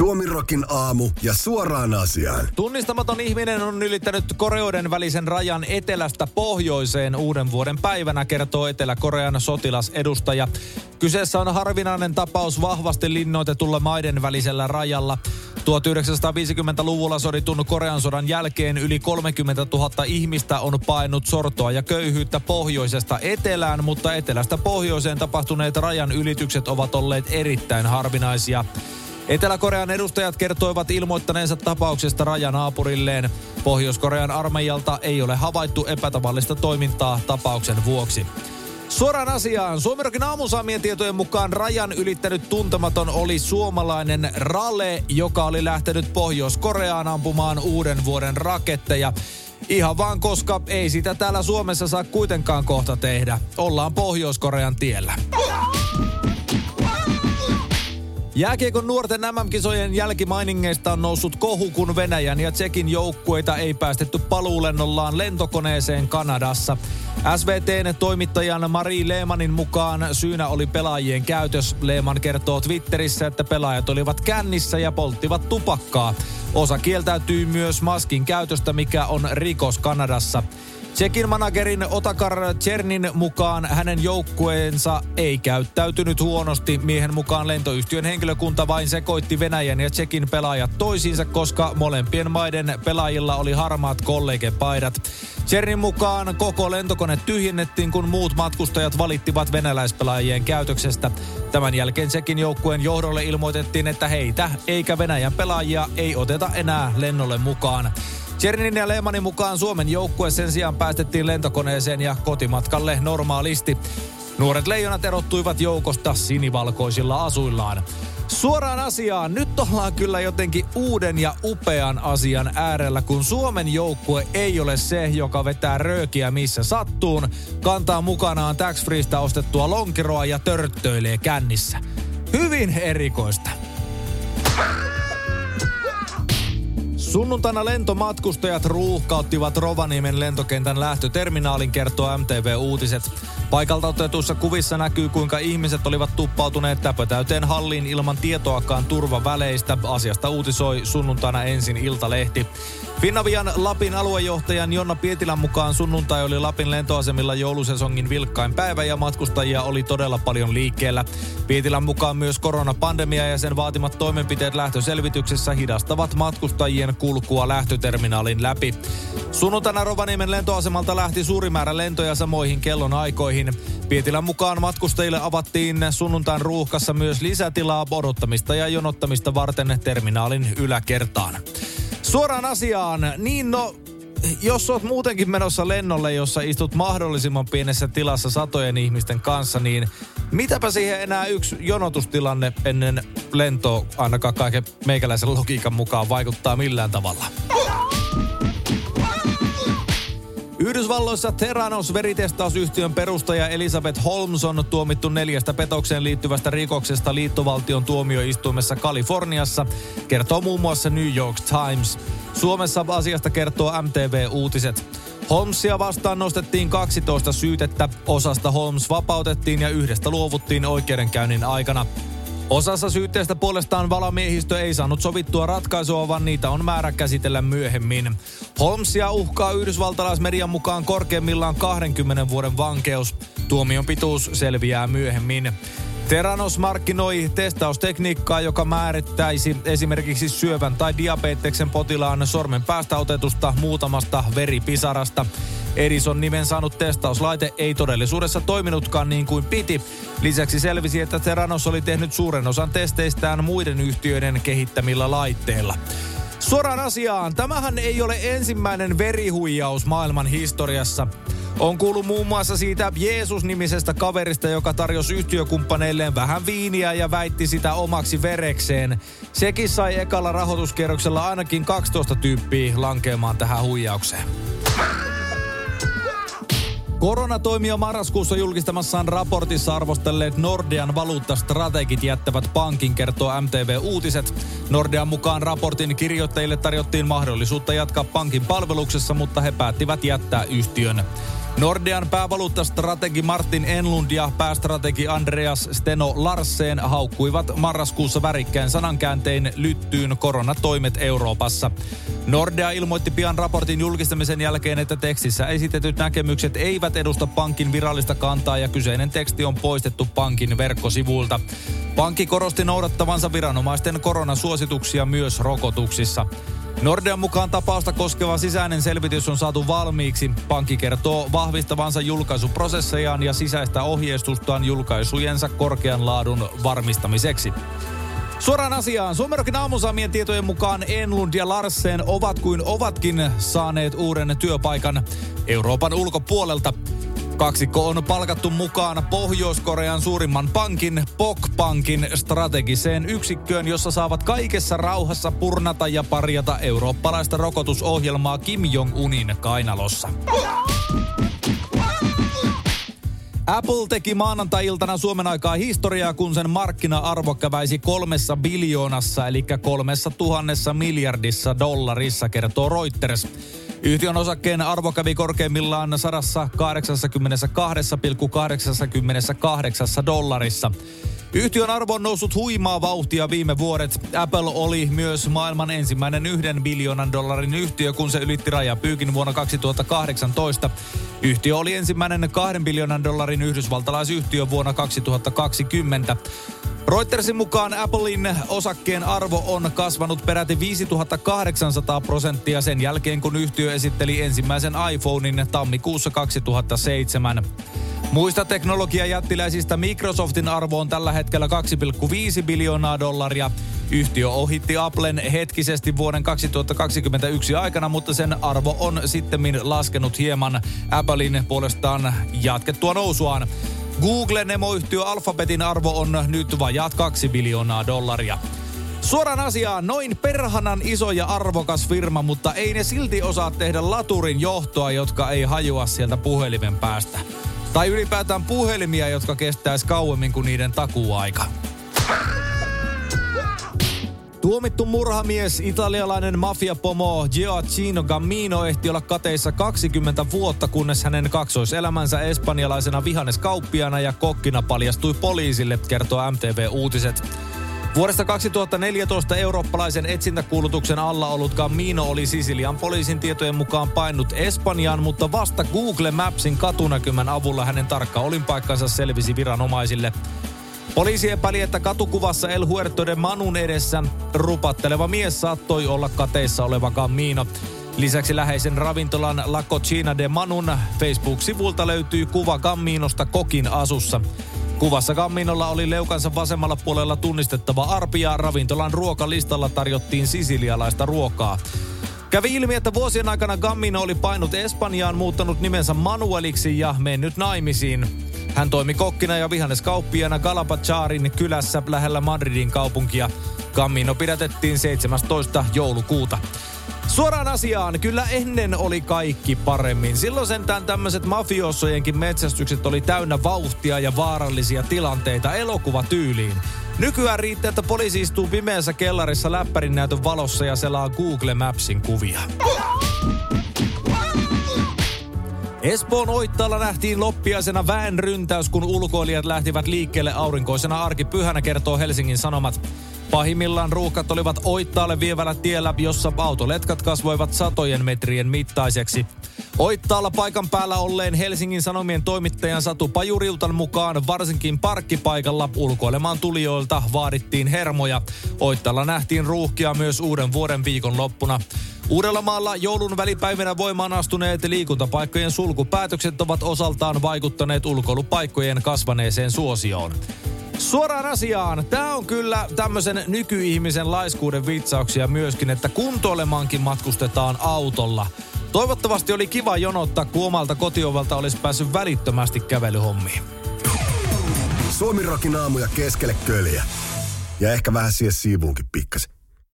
Suomirokin aamu ja suoraan asiaan. Tunnistamaton ihminen on ylittänyt Koreoiden välisen rajan etelästä pohjoiseen uuden vuoden päivänä, kertoo Etelä-Korean sotilasedustaja. Kyseessä on harvinainen tapaus vahvasti linnoitetulla maiden välisellä rajalla. 1950-luvulla soditun Korean sodan jälkeen yli 30 000 ihmistä on painut sortoa ja köyhyyttä pohjoisesta etelään, mutta etelästä pohjoiseen tapahtuneet rajan ylitykset ovat olleet erittäin harvinaisia. Etelä-Korean edustajat kertoivat ilmoittaneensa tapauksesta rajanaapurilleen. Pohjois-Korean armeijalta ei ole havaittu epätavallista toimintaa tapauksen vuoksi. Suoraan asiaan. Suomirokin aamusaamien tietojen mukaan rajan ylittänyt tuntematon oli suomalainen Rale, joka oli lähtenyt Pohjois-Koreaan ampumaan uuden vuoden raketteja. Ihan vaan koska ei sitä täällä Suomessa saa kuitenkaan kohta tehdä. Ollaan Pohjois-Korean tiellä. Jääkiekon nuorten MM-kisojen jälkimainingeista on noussut kohu, kun Venäjän ja Tsekin joukkueita ei päästetty paluulennollaan lentokoneeseen Kanadassa. SVTn toimittajan Mari Leemanin mukaan syynä oli pelaajien käytös. Leeman kertoo Twitterissä, että pelaajat olivat kännissä ja polttivat tupakkaa. Osa kieltäytyy myös maskin käytöstä, mikä on rikos Kanadassa. Tsekin managerin Otakar Chernin mukaan hänen joukkueensa ei käyttäytynyt huonosti. Miehen mukaan lentoyhtiön henkilökunta vain sekoitti Venäjän ja Tsekin pelaajat toisiinsa, koska molempien maiden pelaajilla oli harmaat kollegepaidat. Chernin mukaan koko lentokone tyhjennettiin, kun muut matkustajat valittivat venäläispelaajien käytöksestä. Tämän jälkeen Tsekin joukkueen johdolle ilmoitettiin, että heitä eikä Venäjän pelaajia ei oteta enää lennolle mukaan. Chernin ja Lehmanin mukaan Suomen joukkue sen sijaan päästettiin lentokoneeseen ja kotimatkalle normaalisti. Nuoret leijonat erottuivat joukosta sinivalkoisilla asuillaan. Suoraan asiaan, nyt ollaan kyllä jotenkin uuden ja upean asian äärellä, kun Suomen joukkue ei ole se, joka vetää röökiä missä sattuun, kantaa mukanaan tax freesta ostettua lonkeroa ja törttöilee kännissä. Hyvin erikoista. Sunnuntaina lentomatkustajat ruuhkauttivat Rovaniemen lentokentän lähtöterminaalin, kertoo MTV Uutiset. Paikalta otetuissa kuvissa näkyy, kuinka ihmiset olivat tuppautuneet täpötäyteen halliin ilman tietoakaan turvaväleistä. Asiasta uutisoi sunnuntaina ensin Iltalehti. Finavian Lapin aluejohtajan Jonna Pietilän mukaan sunnuntai oli Lapin lentoasemilla joulusesongin vilkkain päivä ja matkustajia oli todella paljon liikkeellä. Pietilän mukaan myös koronapandemia ja sen vaatimat toimenpiteet lähtöselvityksessä hidastavat matkustajien kulkua lähtöterminaalin läpi. Sunnuntaina Rovaniemen lentoasemalta lähti suuri määrä lentoja samoihin kellon aikoihin. Pietilän mukaan matkustajille avattiin sunnuntain ruuhkassa myös lisätilaa odottamista ja jonottamista varten terminaalin yläkertaan. Suoraan asiaan, niin no, jos oot muutenkin menossa lennolle, jossa istut mahdollisimman pienessä tilassa satojen ihmisten kanssa, niin mitäpä siihen enää yksi jonotustilanne ennen lentoa ainakaan kaiken meikäläisen logiikan mukaan vaikuttaa millään tavalla. Yhdysvalloissa Theranos veritestausyhtiön perustaja Elizabeth Holmes on tuomittu neljästä petokseen liittyvästä rikoksesta liittovaltion tuomioistuimessa Kaliforniassa, kertoo muun muassa New York Times. Suomessa asiasta kertoo MTV Uutiset. Holmesia vastaan nostettiin 12 syytettä. Osasta Holmes vapautettiin ja yhdestä luovuttiin oikeudenkäynnin aikana. Osassa syytteestä puolestaan valamiehistö ei saanut sovittua ratkaisua, vaan niitä on määrä käsitellä myöhemmin. Holmesia uhkaa yhdysvaltalaismedian mukaan korkeimmillaan 20 vuoden vankeus. Tuomion pituus selviää myöhemmin. Teranos markkinoi testaustekniikkaa, joka määrittäisi esimerkiksi syövän tai diabeteksen potilaan sormen päästä otetusta muutamasta veripisarasta. Edison nimen saanut testauslaite ei todellisuudessa toiminutkaan niin kuin piti. Lisäksi selvisi, että Teranos oli tehnyt suuren osan testeistään muiden yhtiöiden kehittämillä laitteilla. Suoraan asiaan, tämähän ei ole ensimmäinen verihuijaus maailman historiassa. On kuullut muun muassa siitä Jeesus-nimisestä kaverista, joka tarjosi yhtiökumppaneilleen vähän viiniä ja väitti sitä omaksi verekseen. Sekin sai ekalla rahoituskierroksella ainakin 12 tyyppiä lankeamaan tähän huijaukseen. Koronatoimia marraskuussa julkistamassaan raportissa arvostelleet Nordean valuuttastrategit jättävät pankin, kertoo MTV Uutiset. Nordean mukaan raportin kirjoittajille tarjottiin mahdollisuutta jatkaa pankin palveluksessa, mutta he päättivät jättää yhtiön. Nordean päävaluuttastrategi Martin Enlund ja päästrategi Andreas Steno Larsen haukkuivat marraskuussa värikkään sanankääntein lyttyyn koronatoimet Euroopassa. Nordea ilmoitti pian raportin julkistamisen jälkeen, että tekstissä esitetyt näkemykset eivät edusta pankin virallista kantaa ja kyseinen teksti on poistettu pankin verkkosivuilta. Pankki korosti noudattavansa viranomaisten koronasuosituksia myös rokotuksissa. Nordean mukaan tapausta koskeva sisäinen selvitys on saatu valmiiksi. Pankki kertoo vahvistavansa julkaisuprosessejaan ja sisäistä ohjeistustaan julkaisujensa korkean laadun varmistamiseksi. Suoraan asiaan. Suomerokin aamusaamien tietojen mukaan Enlund ja Larsen ovat kuin ovatkin saaneet uuden työpaikan Euroopan ulkopuolelta. Kaksikko on palkattu mukaan Pohjois-Korean suurimman pankin, Pok-pankin strategiseen yksikköön, jossa saavat kaikessa rauhassa purnata ja parjata eurooppalaista rokotusohjelmaa Kim Jong-unin kainalossa. Apple teki maanantai-iltana Suomen aikaa historiaa, kun sen markkina-arvo käväisi kolmessa biljoonassa, eli kolmessa tuhannessa miljardissa dollarissa, kertoo Reuters. Yhtiön osakkeen arvo kävi korkeimmillaan 182,88 dollarissa. Yhtiön arvo on noussut huimaa vauhtia viime vuodet. Apple oli myös maailman ensimmäinen yhden biljoonan dollarin yhtiö, kun se ylitti rajapyykin vuonna 2018. Yhtiö oli ensimmäinen kahden biljoonan dollarin yhdysvaltalaisyhtiö vuonna 2020. Reutersin mukaan Applein osakkeen arvo on kasvanut peräti 5800 prosenttia sen jälkeen, kun yhtiö esitteli ensimmäisen iPhonein tammikuussa 2007. Muista teknologiajättiläisistä Microsoftin arvo on tällä hetkellä 2,5 biljoonaa dollaria. Yhtiö ohitti Applen hetkisesti vuoden 2021 aikana, mutta sen arvo on sitten laskenut hieman Applein puolestaan jatkettua nousuaan. Googlen emoyhtiö Alphabetin arvo on nyt vajaat 2 biljoonaa dollaria. Suoraan asiaan, noin perhanan iso ja arvokas firma, mutta ei ne silti osaa tehdä laturin johtoa, jotka ei hajua sieltä puhelimen päästä. Tai ylipäätään puhelimia, jotka kestäisi kauemmin kuin niiden takuaika. Tuomittu murhamies, italialainen mafiapomo Gioacchino Gammino ehti olla kateissa 20 vuotta, kunnes hänen kaksoiselämänsä espanjalaisena vihanneskauppiana ja kokkina paljastui poliisille, kertoo MTV Uutiset. Vuodesta 2014 eurooppalaisen etsintäkuulutuksen alla ollut Gammino oli Sisilian poliisin tietojen mukaan painut Espanjaan, mutta vasta Google Mapsin katunäkymän avulla hänen tarkka olinpaikkansa selvisi viranomaisille. Poliisi epäili, että katukuvassa El Huerto de Manun edessä rupatteleva mies saattoi olla kateissa oleva Camino. Lisäksi läheisen ravintolan La Cocina de Manun Facebook-sivulta löytyy kuva Caminosta kokin asussa. Kuvassa Camminolla oli leukansa vasemmalla puolella tunnistettava arpi ja ravintolan ruokalistalla tarjottiin sisilialaista ruokaa. Kävi ilmi, että vuosien aikana Gammino oli painut Espanjaan, muuttanut nimensä Manueliksi ja mennyt naimisiin. Hän toimi kokkina ja vihanneskauppiana Galapacharin kylässä lähellä Madridin kaupunkia. Cammino pidätettiin 17. joulukuuta. Suoraan asiaan, kyllä ennen oli kaikki paremmin. Silloin sentään tämmöiset mafiosojenkin metsästykset oli täynnä vauhtia ja vaarallisia tilanteita elokuvatyyliin. Nykyään riittää, että poliisi istuu pimeässä kellarissa läppärin näytön valossa ja selaa Google Mapsin kuvia. Espoon Oittaalla nähtiin loppiaisena väen ryntäys, kun ulkoilijat lähtivät liikkeelle aurinkoisena arkipyhänä, kertoo Helsingin Sanomat. Pahimmillaan ruuhkat olivat Oittaalle vievällä tiellä, jossa autoletkat kasvoivat satojen metrien mittaiseksi. Oittaalla paikan päällä olleen Helsingin Sanomien toimittajan Satu Pajuriltan mukaan varsinkin parkkipaikalla ulkoilemaan tulijoilta vaadittiin hermoja. Oittaalla nähtiin ruuhkia myös uuden vuoden viikon loppuna. Uudellamaalla joulun välipäivinä voimaan astuneet liikuntapaikkojen sulkupäätökset ovat osaltaan vaikuttaneet ulkoilupaikkojen kasvaneeseen suosioon. Suoraan asiaan. Tämä on kyllä tämmöisen nykyihmisen laiskuuden vitsauksia myöskin, että kuntoilemaankin matkustetaan autolla. Toivottavasti oli kiva jonottaa, kun omalta kotiovelta olisi päässyt välittömästi kävelyhommiin. Suomi rokin aamuja keskelle köljä. Ja ehkä vähän siihen siivuunkin pikkasen.